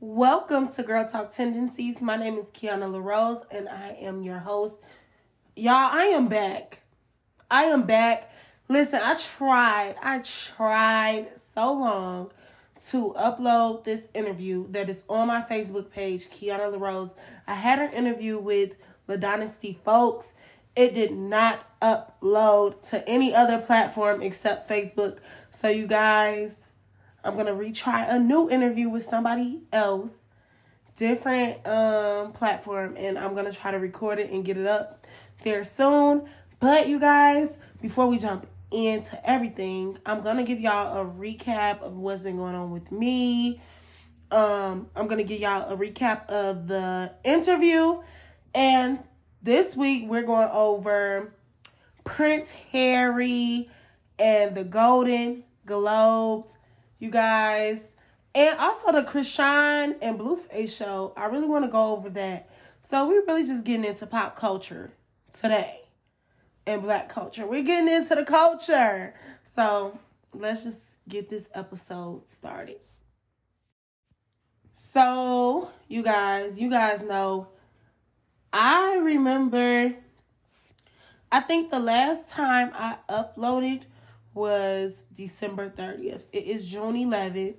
Welcome to Girl Talk Tendencies. My name is Keyonna LaRose and I am your host. Y'all, I am back. I am back. Listen, I tried, I tried so long to upload this interview that is on my Facebook page, Keyonna LaRose. I had an interview with Ladonesty Fowlkes. It did not upload to any other platform except Facebook. So, you guys, I'm gonna retry a new interview with somebody else, different um platform, and I'm gonna try to record it and get it up there soon. But you guys, before we jump into everything, I'm gonna give y'all a recap of what's been going on with me. Um, I'm gonna give y'all a recap of the interview, and this week we're going over Prince Harry and the Golden Globes you guys. And also the Chrisean and Blueface show. I really want to go over that. So we're really just getting into pop culture today and black culture. We're getting into the culture. So let's just get this episode started. So, you guys, you guys know, I remember, I think the last time I uploaded was December 30th. It is June 11th.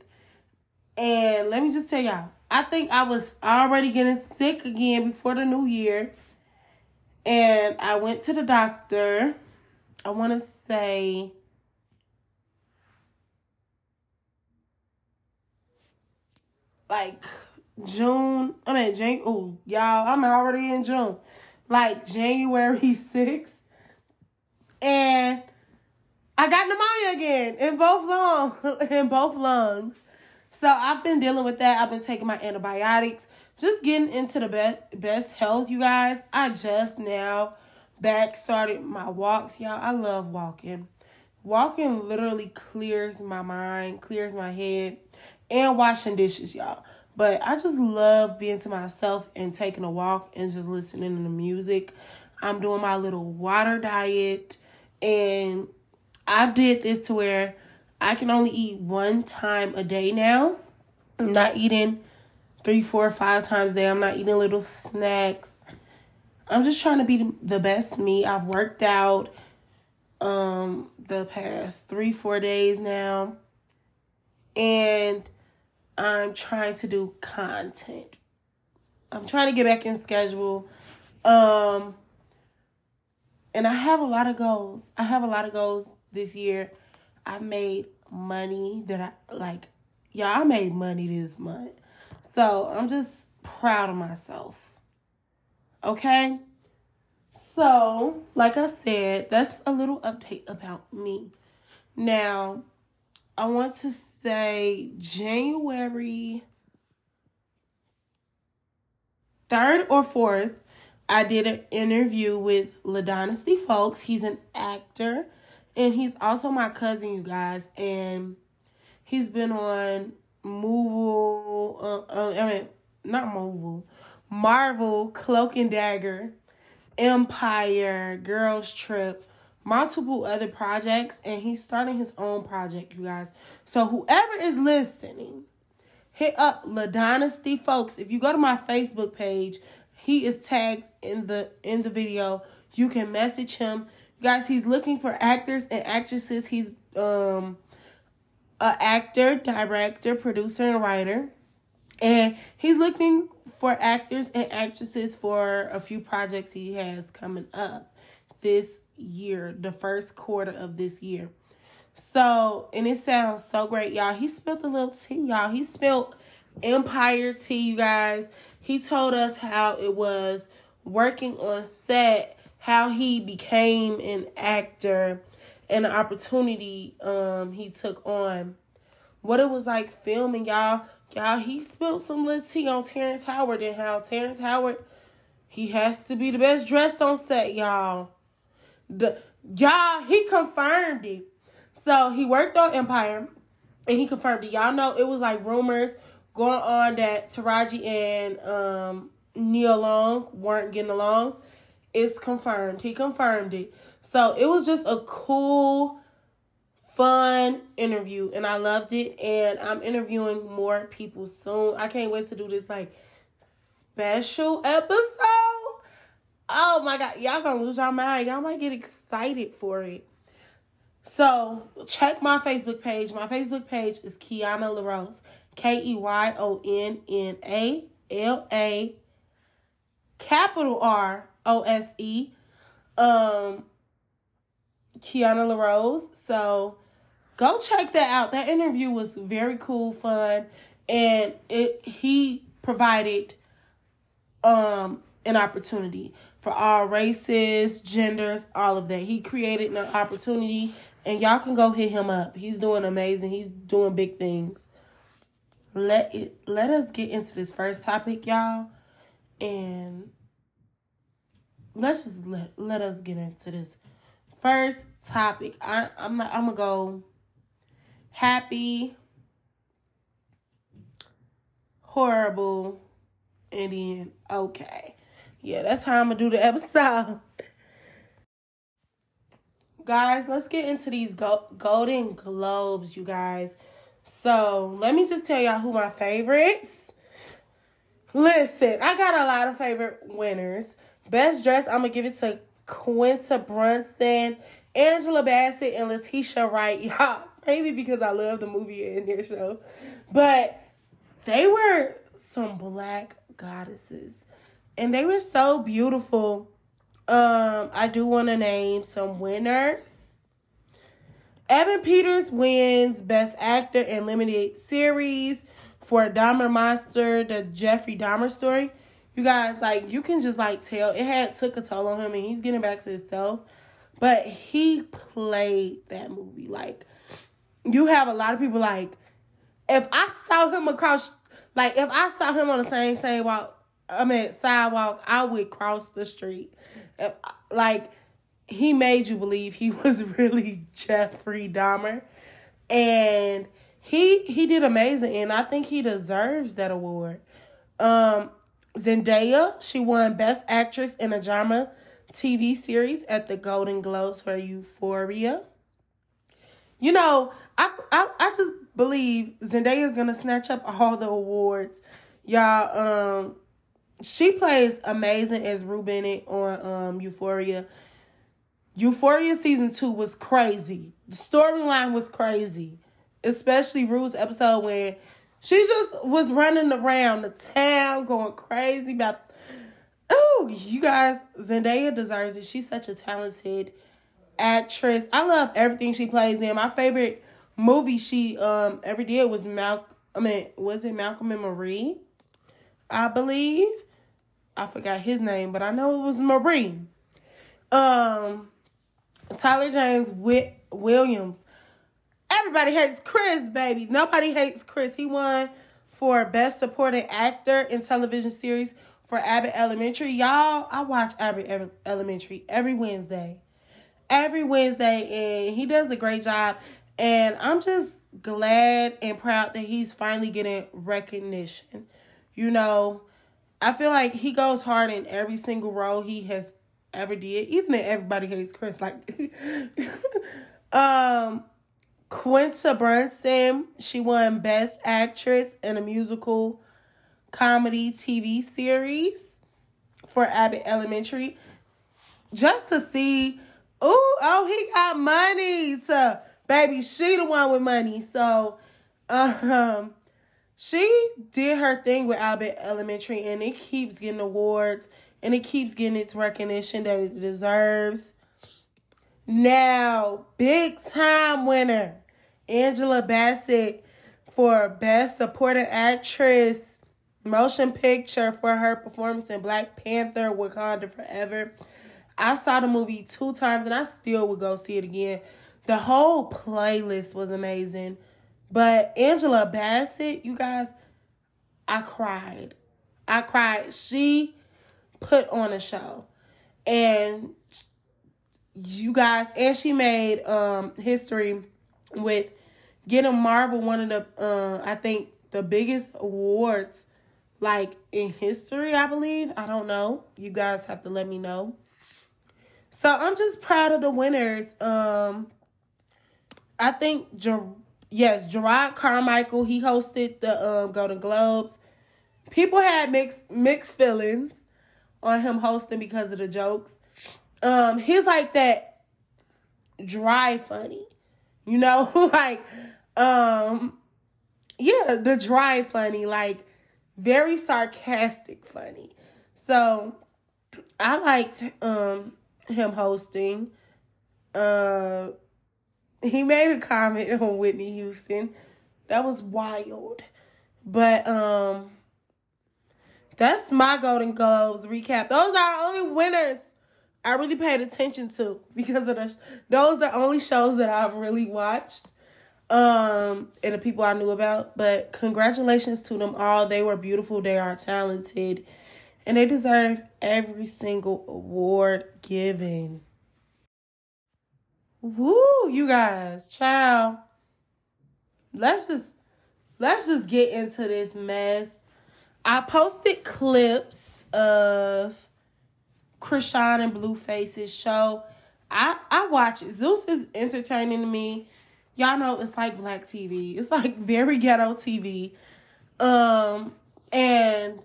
And let me just tell y'all, I think I was already getting sick again before the new year. And I went to the doctor. I want to say like June. I mean, Jan. Oh, y'all, I'm already in June. Like January 6th. And I got pneumonia again in both lungs, in both lungs. So I've been dealing with that. I've been taking my antibiotics, just getting into the best best health, you guys. I just now back started my walks, y'all. I love walking. Walking literally clears my mind, clears my head, and washing dishes, y'all. But I just love being to myself and taking a walk and just listening to the music. I'm doing my little water diet and I've did this to where I can only eat one time a day now. I'm not eating three, four, five times a day. I'm not eating little snacks. I'm just trying to be the best me. I've worked out um the past three, four days now. And I'm trying to do content. I'm trying to get back in schedule. Um and I have a lot of goals. I have a lot of goals this year. I made money that I like. Yeah, I made money this month. So I'm just proud of myself. Okay? So, like I said, that's a little update about me. Now, I want to say January 3rd or 4th, I did an interview with Ladonesty Fowlkes. He's an actor and he's also my cousin, you guys. And he's been on Marvel, uh, uh, I mean, not Marvel, Marvel, Cloak and Dagger, Empire, Girls Trip, multiple other projects, and he's starting his own project, you guys. So whoever is listening, hit up Ladonesty Fowlkes. If you go to my Facebook page, he is tagged in the in the video. You can message him guys he's looking for actors and actresses. He's um a actor director producer and writer. And he's looking for actors and actresses for a few projects he has coming up this year the first quarter of this year. So and it sounds so great y'all. He spilled a little tea y'all. He spilled empire tea you guys. He told us how it was working on set how he became an actor and the opportunity um he took on. What it was like filming, y'all. Y'all, he spilled some little tea on Terrence Howard and how Terrence Howard he has to be the best dressed on set, y'all. The y'all, he confirmed it. So he worked on Empire and he confirmed it. Y'all know it was like rumors going on that Taraji and um Nia Long weren't getting along. It's confirmed. He confirmed it. So it was just a cool fun interview and I loved it and I'm interviewing more people soon. I can't wait to do this like special episode. Oh my god, y'all gonna lose your mind. Y'all might get excited for it. So check my Facebook page. My Facebook page is Keyonna LaRose. K E Y O N N A L A capital R O S E. Um Keyonna LaRose. So go check that out. That interview was very cool, fun, and it he provided um an opportunity for all races, genders, all of that. He created an opportunity and y'all can go hit him up. He's doing amazing. He's doing big things. Let it let us get into this first topic, y'all. And let's just let let us get into this first topic. I I'm not, I'm gonna go happy, horrible, and then okay. Yeah, that's how I'm gonna do the episode. guys, let's get into these go- Golden Globes, you guys. So let me just tell y'all who my favorites. Listen, I got a lot of favorite winners. Best dress, I'm gonna give it to Quinta Brunson, Angela Bassett, and Letitia Wright. Y'all, maybe because I love the movie and their show, but they were some black goddesses, and they were so beautiful. Um, I do want to name some winners. Evan Peters wins Best Actor in Limited Series for Dahmer Monster, the Jeffrey Dahmer story you guys like you can just like tell. It had took a toll on him and he's getting back to himself. But he played that movie. Like you have a lot of people like if i saw him across like if i saw him on the same same walk i mean sidewalk i would cross the street. If, like he made you believe he was really jeffrey dahmer. And he he did amazing and i think he deserves that award. Um Zendaya, she won Best Actress in a Drama TV Series at the Golden Globes for Euphoria. You know, I I, I just believe Zendaya is gonna snatch up all the awards. Y'all, um, she plays amazing as Rue Bennett on um Euphoria. Euphoria season two was crazy. The storyline was crazy, especially Rue's episode when she just was running around the town going crazy about Oh, you guys, Zendaya deserves it. She's such a talented actress. I love everything she plays in. My favorite movie she um ever did was Malcolm I mean, was it Malcolm and Marie? I believe. I forgot his name, but I know it was Marie. Um Tyler James Whit- Williams Everybody hates Chris, baby. Nobody hates Chris. He won for Best Supporting Actor in Television Series for Abbott Elementary. Y'all, I watch Abbott Elementary every Wednesday. Every Wednesday, and he does a great job. And I'm just glad and proud that he's finally getting recognition. You know, I feel like he goes hard in every single role he has ever did, even if everybody hates Chris. Like, um, Quinta Brunson, she won Best Actress in a Musical Comedy TV Series for Abbott Elementary. Just to see, ooh, oh, he got money. So, baby, she the one with money. So, um, she did her thing with Abbott Elementary, and it keeps getting awards, and it keeps getting its recognition that it deserves. Now, big time winner, Angela Bassett for Best Supporting Actress Motion Picture for her performance in Black Panther Wakanda Forever. I saw the movie two times and I still would go see it again. The whole playlist was amazing. But Angela Bassett, you guys, I cried. I cried. She put on a show. And you guys and she made um history with getting Marvel one of the uh I think the biggest awards like in history, I believe. I don't know. You guys have to let me know. So I'm just proud of the winners. Um I think Ger- yes, Jerrod Carmichael. He hosted the um, Golden Globes. People had mixed mixed feelings on him hosting because of the jokes. Um, he's like that dry funny, you know, like um, yeah, the dry funny, like very sarcastic funny. So I liked um him hosting. Uh he made a comment on Whitney Houston. That was wild. But um that's my Golden Globes recap. Those are our only winners I really paid attention to because of the those are the only shows that I've really watched. Um and the people I knew about. But congratulations to them all. They were beautiful, they are talented, and they deserve every single award given. Woo, you guys, child. Let's just let's just get into this mess. I posted clips of Chrisean and Blueface's show. I I watch it. Zeus is entertaining to me. Y'all know it's like black TV. It's like very ghetto TV. Um and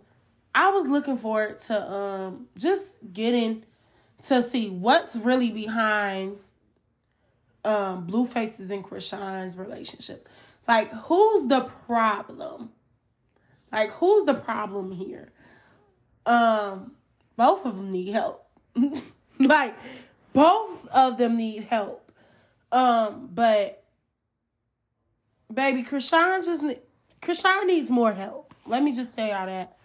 I was looking forward to um just getting to see what's really behind um Blueface's and Chrisean's relationship. Like who's the problem? Like who's the problem here? Um both of them need help. like both of them need help. Um but baby Chrisean just Chrisean needs more help. Let me just tell y'all that.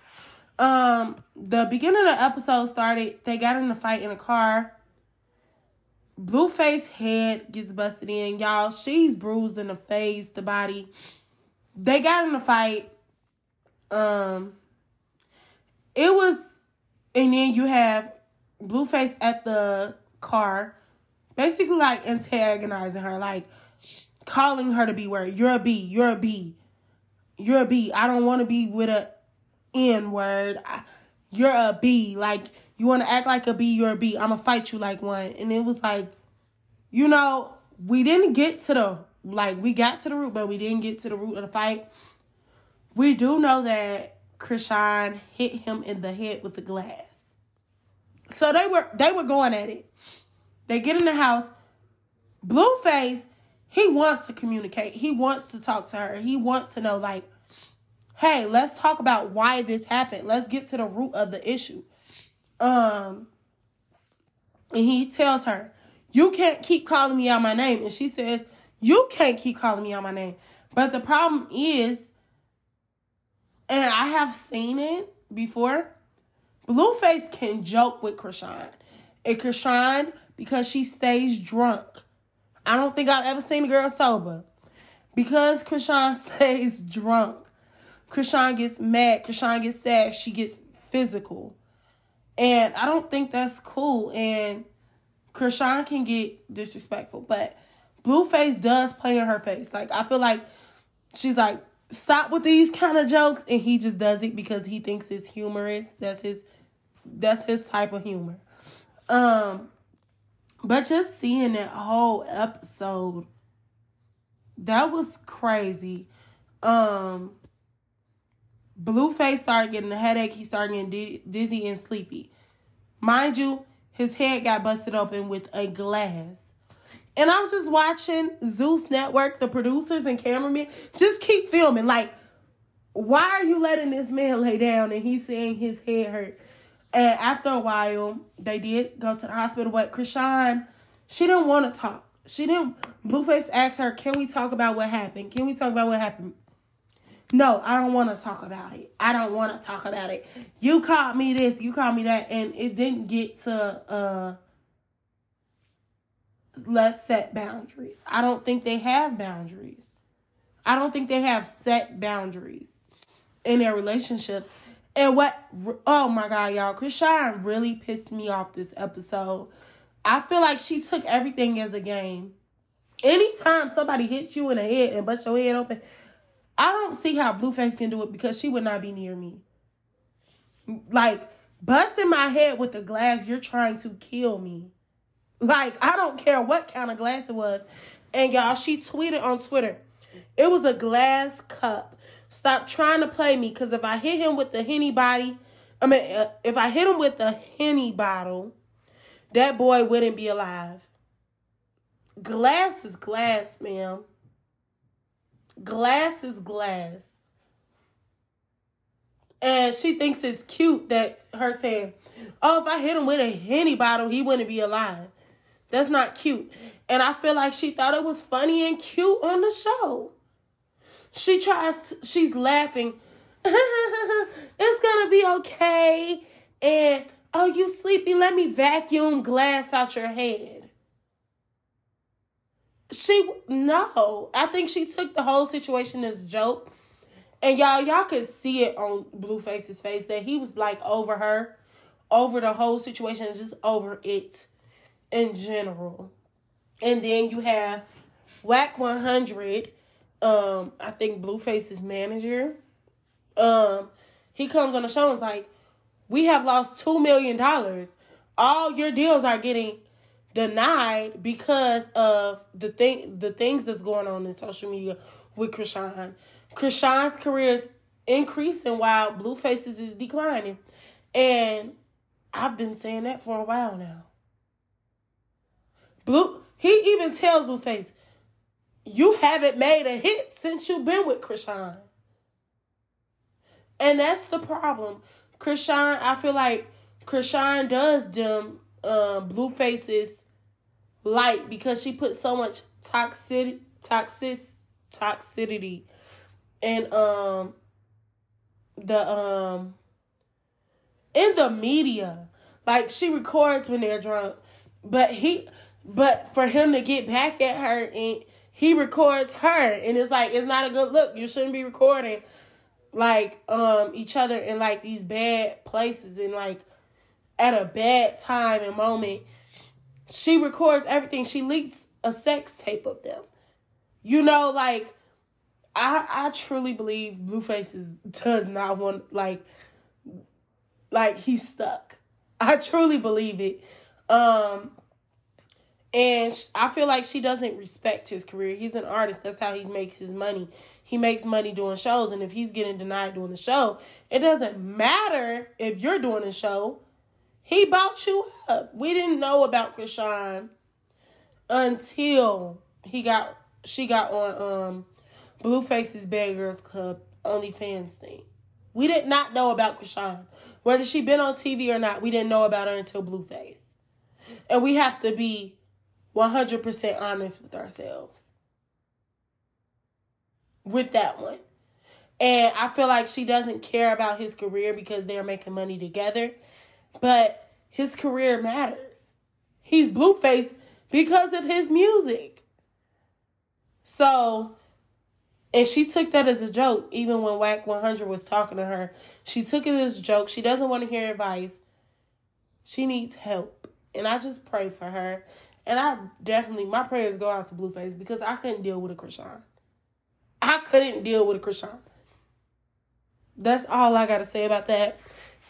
Um the beginning of the episode started they got in a fight in a car Blueface head gets busted in, y'all. She's bruised in the face, the body. They got in a fight. Um, it was, and then you have Blueface at the car, basically like antagonizing her, like calling her to be where you're a B, you're a B, you're a B. I don't want to be with a N word. You're a B. Like you want to act like a B, you're a B. I'm gonna fight you like one. And it was like, you know, we didn't get to the like we got to the root, but we didn't get to the root of the fight. We do know that Chrisean hit him in the head with a glass. So they were they were going at it. They get in the house. Blueface, he wants to communicate. He wants to talk to her. He wants to know like, hey, let's talk about why this happened. Let's get to the root of the issue. Um and he tells her, You can't keep calling me out my name. And she says, You can't keep calling me out my name. But the problem is, and I have seen it before, Blueface can joke with Chrisean. And Chrisean, because she stays drunk. I don't think I've ever seen a girl sober. Because Chrisean stays drunk. Chrisean gets mad. Chrisean gets sad. She gets physical. And I don't think that's cool. And Chrisean can get disrespectful. But Blueface does play in her face. Like, I feel like she's like, stop with these kind of jokes. And he just does it because he thinks it's humorous. That's his that's his type of humor. Um but just seeing that whole episode that was crazy. Um Blueface started getting a headache. He started getting dizzy and sleepy. Mind you, his head got busted open with a glass. And I'm just watching Zeus Network, the producers and cameramen, just keep filming. Like, why are you letting this man lay down and he's saying his head hurt? And after a while, they did go to the hospital. But Chrisean, she didn't want to talk. She didn't. Blueface asked her, "Can we talk about what happened? Can we talk about what happened?" No, I don't want to talk about it. I don't want to talk about it. You called me this, you called me that, and it didn't get to uh let's set boundaries. I don't think they have boundaries. I don't think they have set boundaries in their relationship. And what oh my god, y'all, Chrisean really pissed me off this episode. I feel like she took everything as a game. Anytime somebody hits you in the head and busts your head open, I don't see how Blueface can do it because she would not be near me. Like busting my head with a glass, you're trying to kill me. Like I don't care what kind of glass it was. And y'all, she tweeted on Twitter, it was a glass cup. Stop trying to play me, cause if I hit him with the henny body, I mean, uh, if I hit him with the henny bottle, that boy wouldn't be alive. Glass is glass, ma'am. Glass is glass. And she thinks it's cute that her saying, Oh, if I hit him with a henny bottle, he wouldn't be alive. That's not cute. And I feel like she thought it was funny and cute on the show. She tries, she's laughing. it's gonna be okay. And oh, you sleepy? Let me vacuum glass out your head. She, no. I think she took the whole situation as a joke and y'all, y'all could see it on Blueface's face that he was like over her, over the whole situation, just over it in general. And then you have Wack 100, um, I think Blueface's manager. Um, he comes on the show and is like, We have lost two million dollars. All your deals are getting denied because of the thing the things that's going on in social media with Chrisean. Chrisean's career is increasing while Blueface's is declining. And I've been saying that for a while now. Blue he even tells Blueface, you haven't made a hit since you've been with Chrisean. And that's the problem. Chrisean, I feel like Chrisean does dim um, Blueface's light because she puts so much toxic, toxic, toxicity and um the um in the media like she records when they're drunk but he but for him to get back at her and he records her and it's like it's not a good look you shouldn't be recording like um each other in like these bad places and like at a bad time and moment she records everything she leaks a sex tape of them you know like I I truly believe Blueface is, does not want like like he's stuck. I truly believe it. Um and I feel like she doesn't respect his career. He's an artist. That's how he makes his money. He makes money doing shows and if he's getting denied doing the show, it doesn't matter if you're doing a show. He bought you up. We didn't know about Chrisean until he got she got on um Blueface's Bad Girls Club OnlyFans thing. We did not know about Chrisean. Whether she been on TV or not, we didn't know about her until Blueface. And we have to be 100% honest with ourselves. With that one. And I feel like she doesn't care about his career because they're making money together. But his career matters. He's Blueface because of his music. So and she took that as a joke, even when Wack 100 was talking to her. She took it as a joke. She doesn't want to hear advice. She needs help. And I just pray for her. And I definitely, my prayers go out to Blueface because I couldn't deal with a Chrisean. I couldn't deal with a Chrisean. That's all I got to say about that.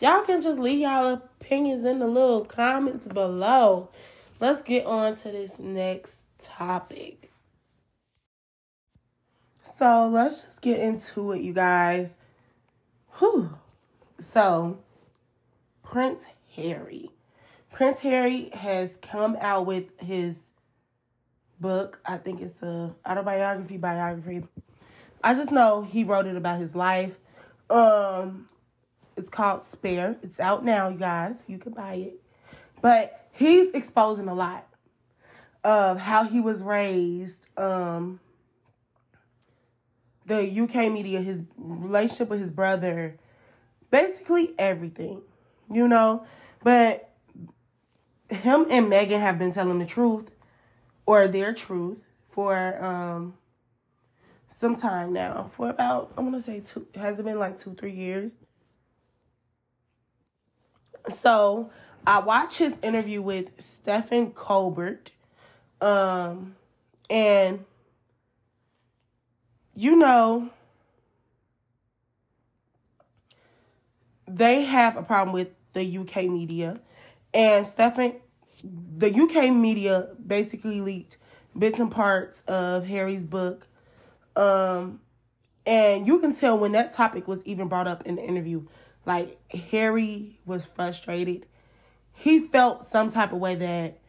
Y'all can just leave y'all opinions in the little comments below. Let's get on to this next topic. So let's just get into it, you guys. Whew. So, Prince Harry. Prince Harry has come out with his book. I think it's a autobiography, biography. I just know he wrote it about his life. Um, it's called Spare. It's out now, you guys. You can buy it. But he's exposing a lot of how he was raised. Um, the UK media, his relationship with his brother, basically everything, you know. But him and Meghan have been telling the truth or their truth for um some time now. For about I'm gonna say two has it been like two, three years. So I watched his interview with Stephen Colbert. Um and you know, they have a problem with the UK media. And Stephen, the UK media basically leaked bits and parts of Harry's book. Um, and you can tell when that topic was even brought up in the interview, like Harry was frustrated. He felt some type of way that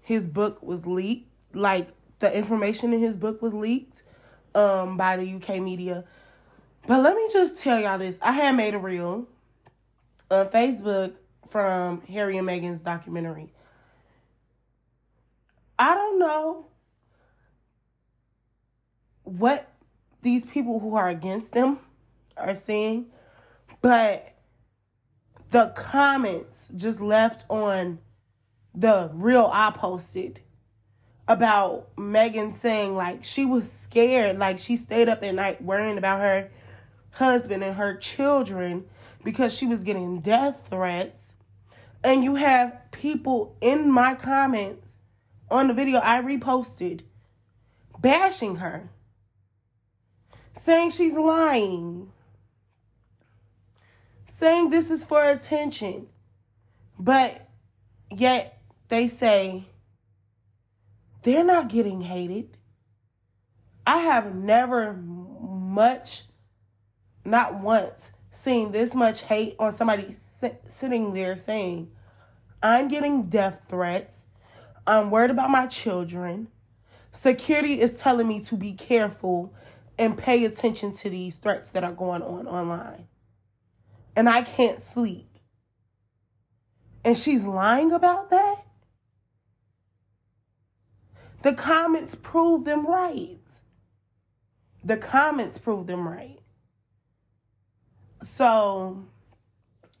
his book was leaked, like the information in his book was leaked um, by the UK media. But let me just tell y'all this. I had made a reel on Facebook from Harry and Meghan's documentary. I don't know what these people who are against them are saying, but the comments just left on the real I posted about Meghan saying like she was scared, like she stayed up at night worrying about her husband and her children because she was getting death threats. And you have people in my comments on the video I reposted bashing her, saying she's lying, saying this is for attention. But yet they say they're not getting hated. I have never much, not once, seen this much hate on somebody sitting there saying, I'm getting death threats. I'm worried about my children. Security is telling me to be careful and pay attention to these threats that are going on online. And I can't sleep. And she's lying about that? The comments prove them right. The comments prove them right. So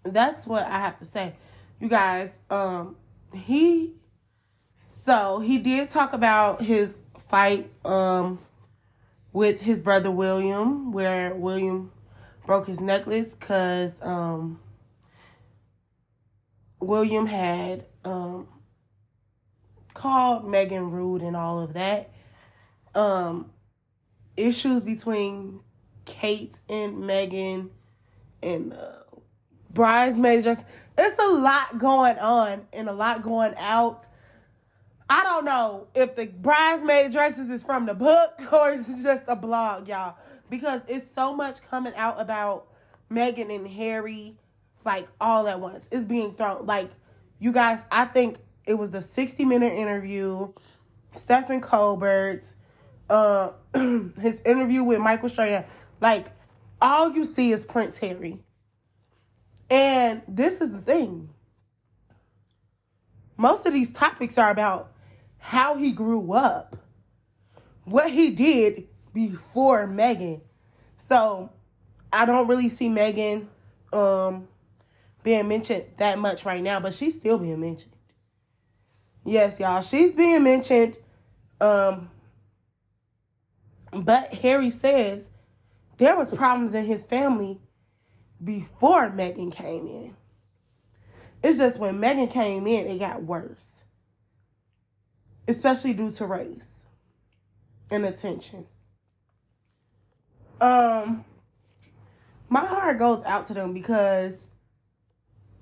that's what I have to say. You guys, um he so he did talk about his fight um with his brother William where William broke his necklace cuz um William had um called Meghan rude and all of that. Um, issues between Kate and Meghan and uh, bridesmaids. Just it's a lot going on and a lot going out. I don't know if the bridesmaid dresses is from the book or it's just a blog, y'all, because it's so much coming out about Meghan and Harry, like all at once. It's being thrown. Like you guys, I think it was the 60 minute interview, Stephen Colbert, uh, his interview with Michael Strahan. Like, all you see is Prince Harry. And this is the thing. Most of these topics are about how he grew up, what he did before Meghan. So I don't really see Meghan um, being mentioned that much right now, but she's still being mentioned. Yes, y'all. She's being mentioned. Um, but Harry says there was problems in his family before Meghan came in. It's just when Meghan came in, it got worse. Especially due to race and attention. Um my heart goes out to them because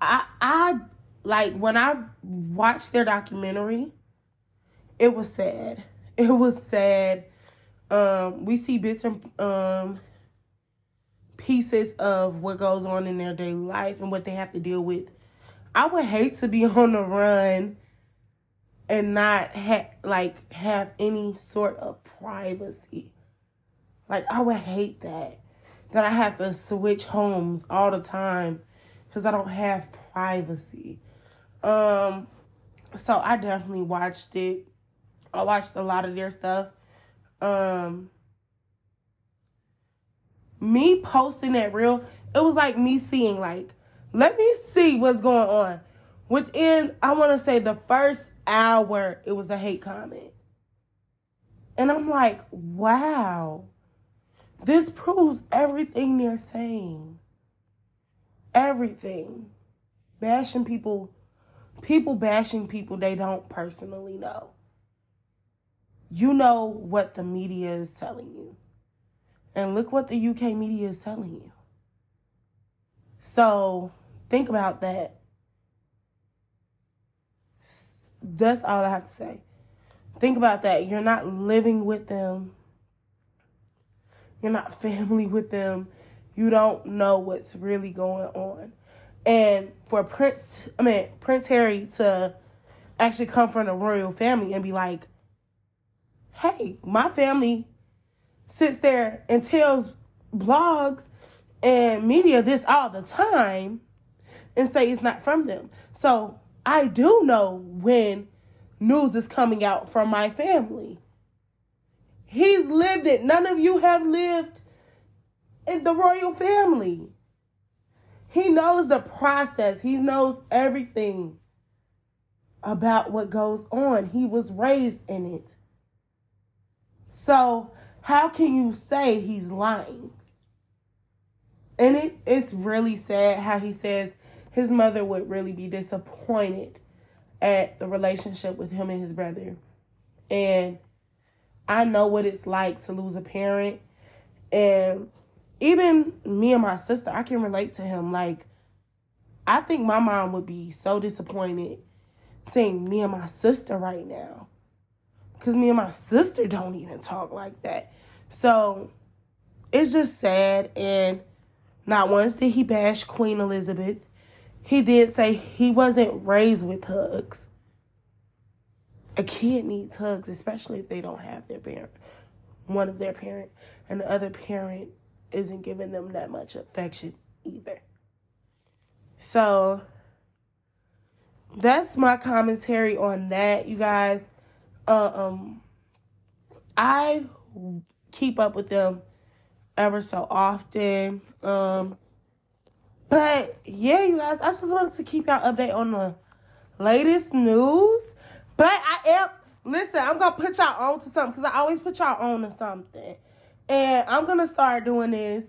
I I like when I watched their documentary, it was sad. It was sad. Um, we see bits and um pieces of what goes on in their daily life and what they have to deal with. I would hate to be on the run and not have like have any sort of privacy. Like I would hate that. That I have to switch homes all the time because I don't have privacy. Um, so I definitely watched it. I watched a lot of their stuff. Um, me posting that reel, it was like me seeing like, let me see what's going on. Within, I want to say the first hour, it was a hate comment. And I'm like, wow, this proves everything they're saying. Everything. Bashing people people bashing people they don't personally know. You know what the media is telling you. And look what the UK media is telling you. So think about that. That's all I have to say. Think about that. You're not living with them. You're not family with them. You don't know what's really going on. And for Prince, I mean, Prince Harry to actually come from the royal family and be like, hey, my family sits there and tells blogs and media this all the time and say it's not from them. So I do know when news is coming out from my family. He's lived it. None of you have lived in the royal family. He knows the process, he knows everything about what goes on. He was raised in it. So, how can you say he's lying? And it, it's really sad how he says his mother would really be disappointed at the relationship with him and his brother. And I know what it's like to lose a parent. And even me and my sister, I can relate to him. Like, I think my mom would be so disappointed seeing me and my sister right now. Because me and my sister don't even talk like that. So it's just sad. And not once did he bash Queen Elizabeth. He did say he wasn't raised with hugs. A kid needs hugs, especially if they don't have their parent, one of their parent, and the other parent isn't giving them that much affection either. So that's my commentary on that, you guys. Uh, um, I keep up with them ever so often. Um, but yeah, you guys, I just wanted to keep y'all update on the latest news. But I am listen, I'm gonna put y'all on to something because I always put y'all on to something. And I'm gonna start doing this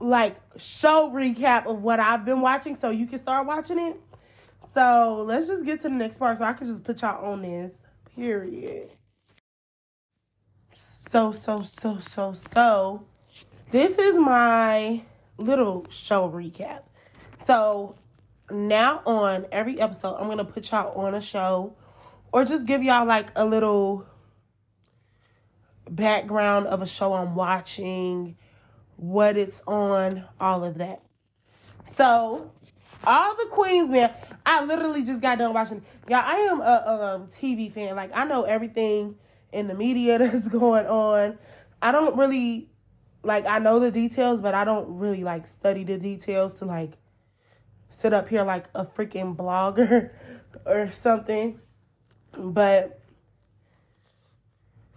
like show recap of what I've been watching so you can start watching it. So let's just get to the next part so I can just put y'all on this. Period. So, so, so, so, so. This is my little show recap. So now on every episode, I'm gonna put y'all on a show or just give y'all like a little background of a show I'm watching, what it's on, all of that. So, all the Queens, man, I literally just got done watching. Yeah, I am a, a um, TV fan. Like, I know everything in the media that's going on. I don't really like I know the details, but I don't really like study the details to like sit up here like a freaking blogger or something. But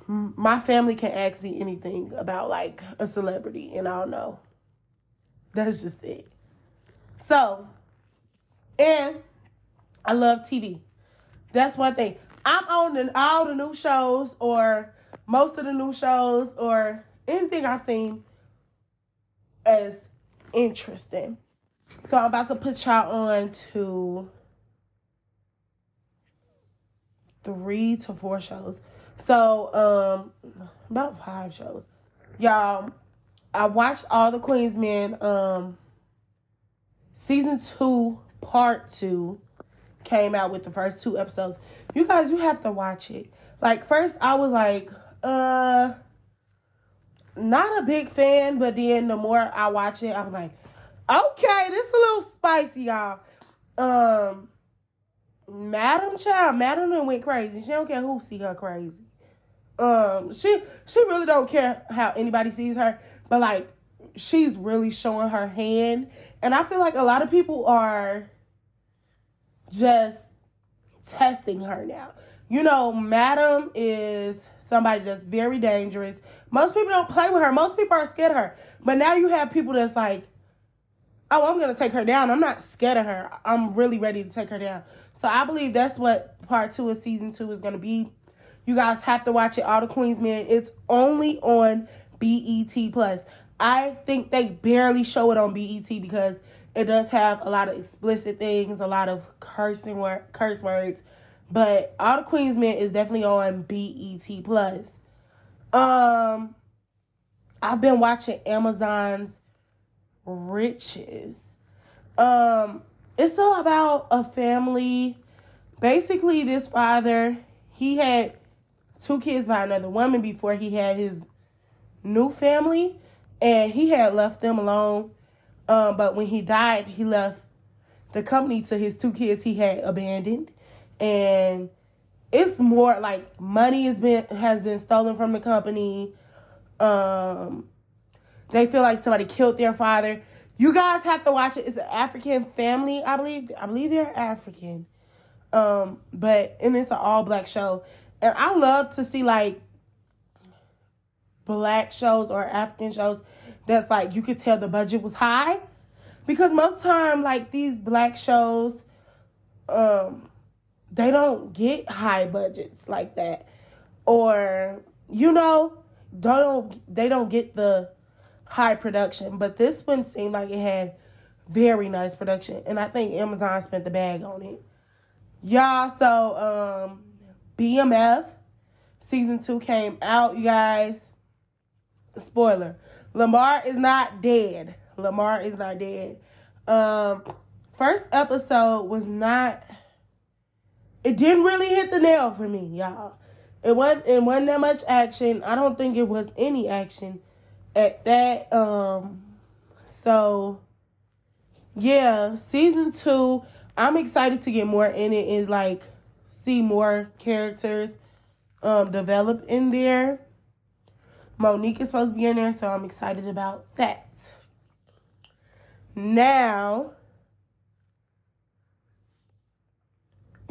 my family can ask me anything about like a celebrity and I'll know. That's just it. So, and I love TV. That's one thing. I'm on all the new shows or most of the new shows or anything I've seen as interesting. So I'm about to put y'all on to three to four shows. So um about five shows. Y'all, I watched all the Queensmen um season two, part two came out with the first two episodes. You guys, you have to watch it. Like first I was like, uh not a big fan, but then the more I watch it, I'm like, okay, this is a little spicy, y'all. Um, Madam Child, Madam went crazy. She don't care who see her crazy. Um, she she really don't care how anybody sees her, but like she's really showing her hand, and I feel like a lot of people are just testing her now. You know, Madam is somebody that's very dangerous. Most people don't play with her. Most people are scared of her. But now you have people that's like, oh, I'm going to take her down. I'm not scared of her. I'm really ready to take her down. So I believe that's what part two of season two is going to be. You guys have to watch it. All the Queens Men. It's only on BET Plus. I think they barely show it on BET because it does have a lot of explicit things, a lot of cursing curse words. But All the Queens Men is definitely on BET Plus. Um, I've been watching Amazon's Riches. Um, it's all about a family basically this father he had two kids by another woman before he had his new family and he had left them alone um, but when he died he left the company to his two kids he had abandoned. And it's more like money has been has been stolen from the company. Um they feel like somebody killed their father. You guys have to watch it. It's an african family. I believe i believe they're african. Um but and it's an all black show. And i love to see like black shows or african shows that's like you could tell the budget was high? Because most time like these black shows um they don't get high budgets like that. Or you know don't they don't get the high production. But this one seemed like it had very nice production. And i think amazon spent the bag on it. Y'all so um bmf season two came out you guys. Spoiler lamar is not dead lamar is not dead um first episode was not it didn't really hit the nail for me, y'all. It wasn't it wasn't that much action. I don't think it was any action at that. Um so yeah, season two, I'm excited to get more in it and like see more characters um develop in there. Mo'Nique is supposed to be in there, so I'm excited about that. Now,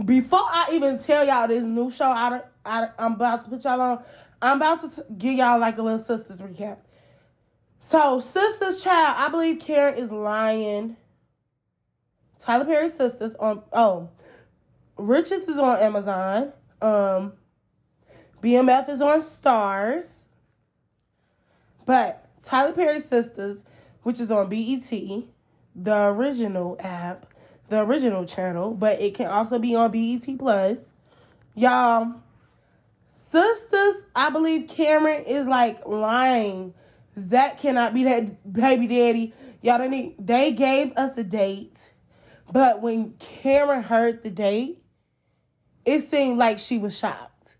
before I even tell y'all this new show I, I, I'm about to put y'all on, I'm about to give y'all like a little sisters recap. So, Sistas Child, I believe Karen is lying. Tyler Perry Sistas on, oh, Riches is on Amazon. Um, BMF is on Starz. But Tyler Perry Sistas, which is on BET, the original app, the original channel, but it can also be on BET Plus. Y'all, sisters, I believe Cameron is like lying. Zach cannot be that baby daddy. Y'all don't need, they gave us a date, but when Cameron heard the date, it seemed like she was shocked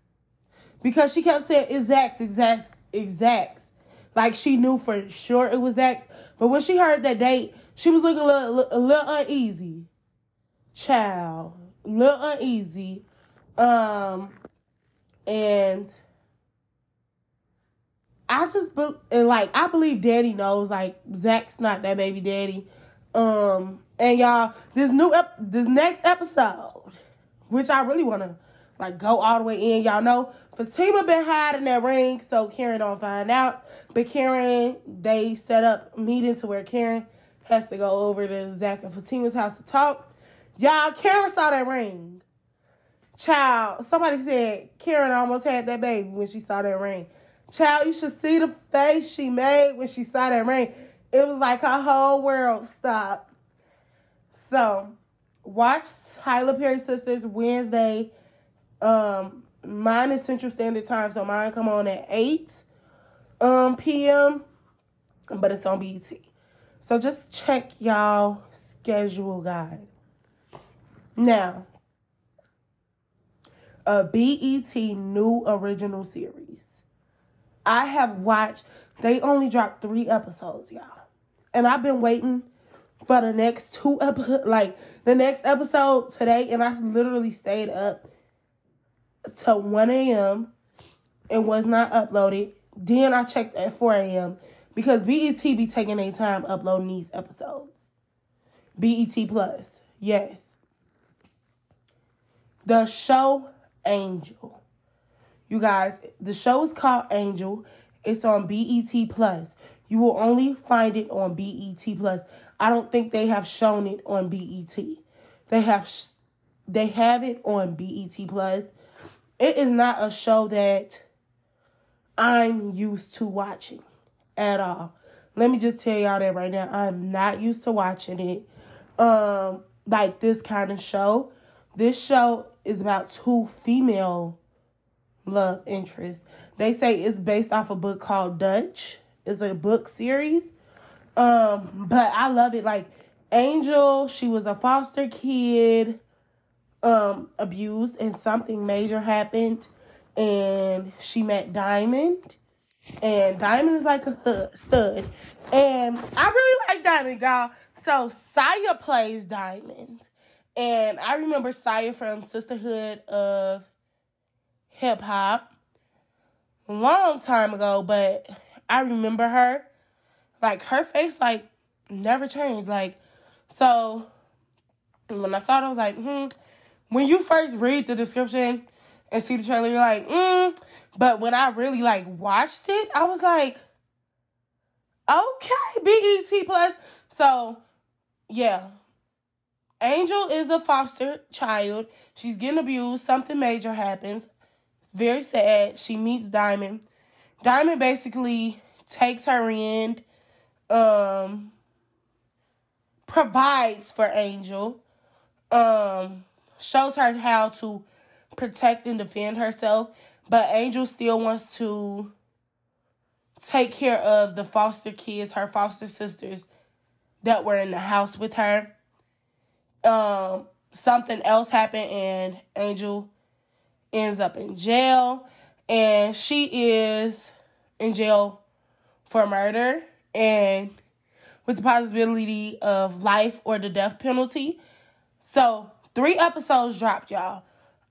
because she kept saying Zach's exact exacts. Like she knew for sure it was X. but when she heard that date, she was looking a little, a little uneasy child, a little uneasy. Um, and I just be, and like I believe Daddy knows like Zach's not that baby daddy. Um, and y'all, this new ep- this next episode, which I really want to like go all the way in. Y'all know Fatima been hiding that ring, so Karen don't find out. But Karen, they set up meeting to where Karen has to go over to Zach and Fatima's house to talk. Y'all, Karen saw that ring. Child, somebody said Karen almost had that baby when she saw that ring. Child, you should see the face she made when she saw that ring. It was like her whole world stopped. So, watch Tyler Perry Sistas Wednesday. Um, mine is Central Standard Time, so mine come on at 8 um p.m. But it's on BET. So just check y'all schedule guide. Now, a BET new original series. I have watched, they only dropped three episodes, y'all. And I've been waiting for the next two episodes, like the next episode today, and I literally stayed up till 1 a.m. and was not uploaded. Then I checked at 4 a.m. because BET be taking their time uploading these episodes. BET Plus, yes. The show Angel. You guys, the show is called Angel. It's on BET Plus. You will only find it on BET Plus. I don't think they have shown it on BET. They have they have it on BET Plus. It is not a show that I'm used to watching at all. Let me just tell y'all that right now. I'm not used to watching it. Um like this kind of show. This show is about two female love interests. They say it's based off a book called Dutch. It's a book series. Um, but I love it. Like Angel, she was a foster kid. Um abused and something major happened and she met Diamond and Diamond is like a stud. And I really like Diamond, y'all. So Siya plays Diamond. And I remember Siya from Sisterhood of Hip Hop long time ago, but I remember her. Like her face like never changed. Like so when I saw it, I was like, hmm. When you first read the description and see the trailer, you're like, hmm. But when I really like watched it, I was like, okay, BET plus. So yeah. Angel is a foster child. She's getting abused. Something major happens. Very sad. She meets Diamond. Diamond basically takes her in, um, provides for Angel, um, shows her how to protect and defend herself. But Angel still wants to take care of the foster kids, her foster sisters that were in the house with her. Um, something else happened and Angel ends up in jail and she is in jail for murder and with the possibility of life or the death penalty. So, three episodes dropped, y'all.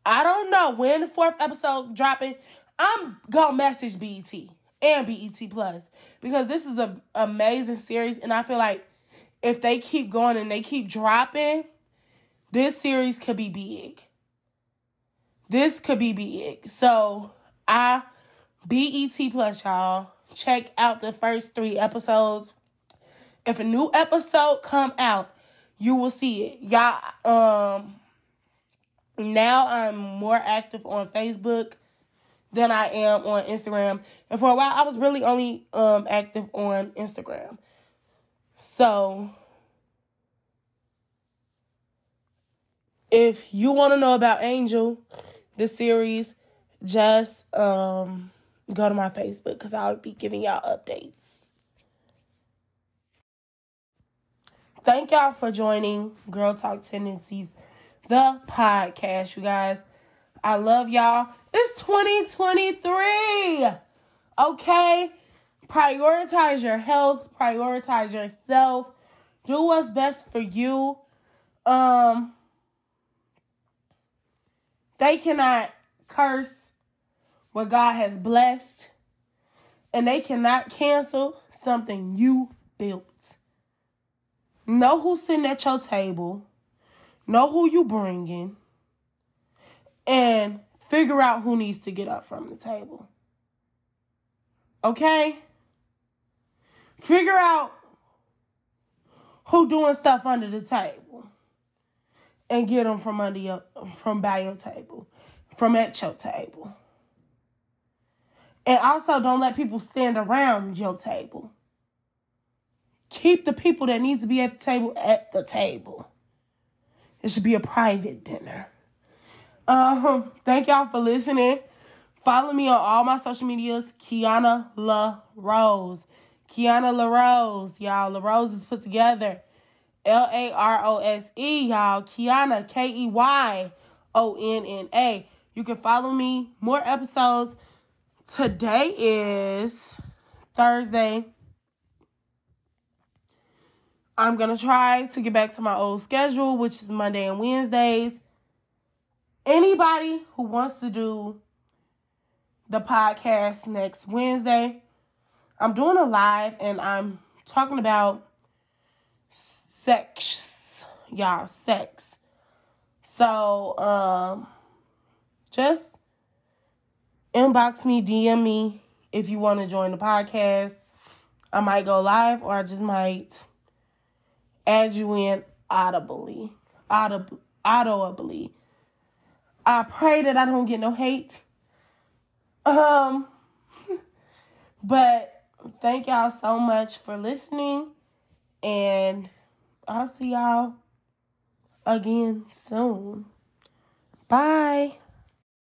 I don't know when the fourth episode dropping. I'm gonna message BET and BET Plus because this is an amazing series, and I feel like if they keep going and they keep dropping, this series could be big. This could be big. So I BET Plus, y'all. Check out the first three episodes. If a new episode come out, you will see it. Y'all um now I'm more active on Facebook than I am on Instagram. And for a while I was really only um active on Instagram. So if you want to know about Angel, the series, just um go to my Facebook because I'll be giving y'all updates. Thank y'all for joining Girl Talk Tendencies the podcast, you guys. I love y'all. It's 2023. Okay? Prioritize your health, prioritize yourself. Do what's best for you. Um they cannot curse what God has blessed, and they cannot cancel something you built. Know who's sitting at your table know who you bringing, and figure out who needs to get up from the table. Okay? Figure out who doing stuff under the table and get them from under your from by your table, from at your table. And also don't let people stand around your table. Keep the people that need to be at the table at the table. It should be a private dinner. Um, thank y'all for listening. Follow me on all my social medias, Keyonna La Rose. Keyonna La Rose, y'all. La Rose is put together. L A R O S E, y'all. Keyonna, K E Y O N N A. You can follow me. More episodes. Today is Thursday. I'm going to try to get back to my old schedule, which is Monday and Wednesdays. Anybody who wants to do the podcast next Wednesday, I'm doing a live and I'm talking about sex, y'all, sex. So, um, just inbox me, DM me if you want to join the podcast. I might go live or I just might add you in audibly, audibly, audibly. I pray that I don't get no hate. Um, but thank y'all so much for listening, and I'll see y'all again soon. Bye.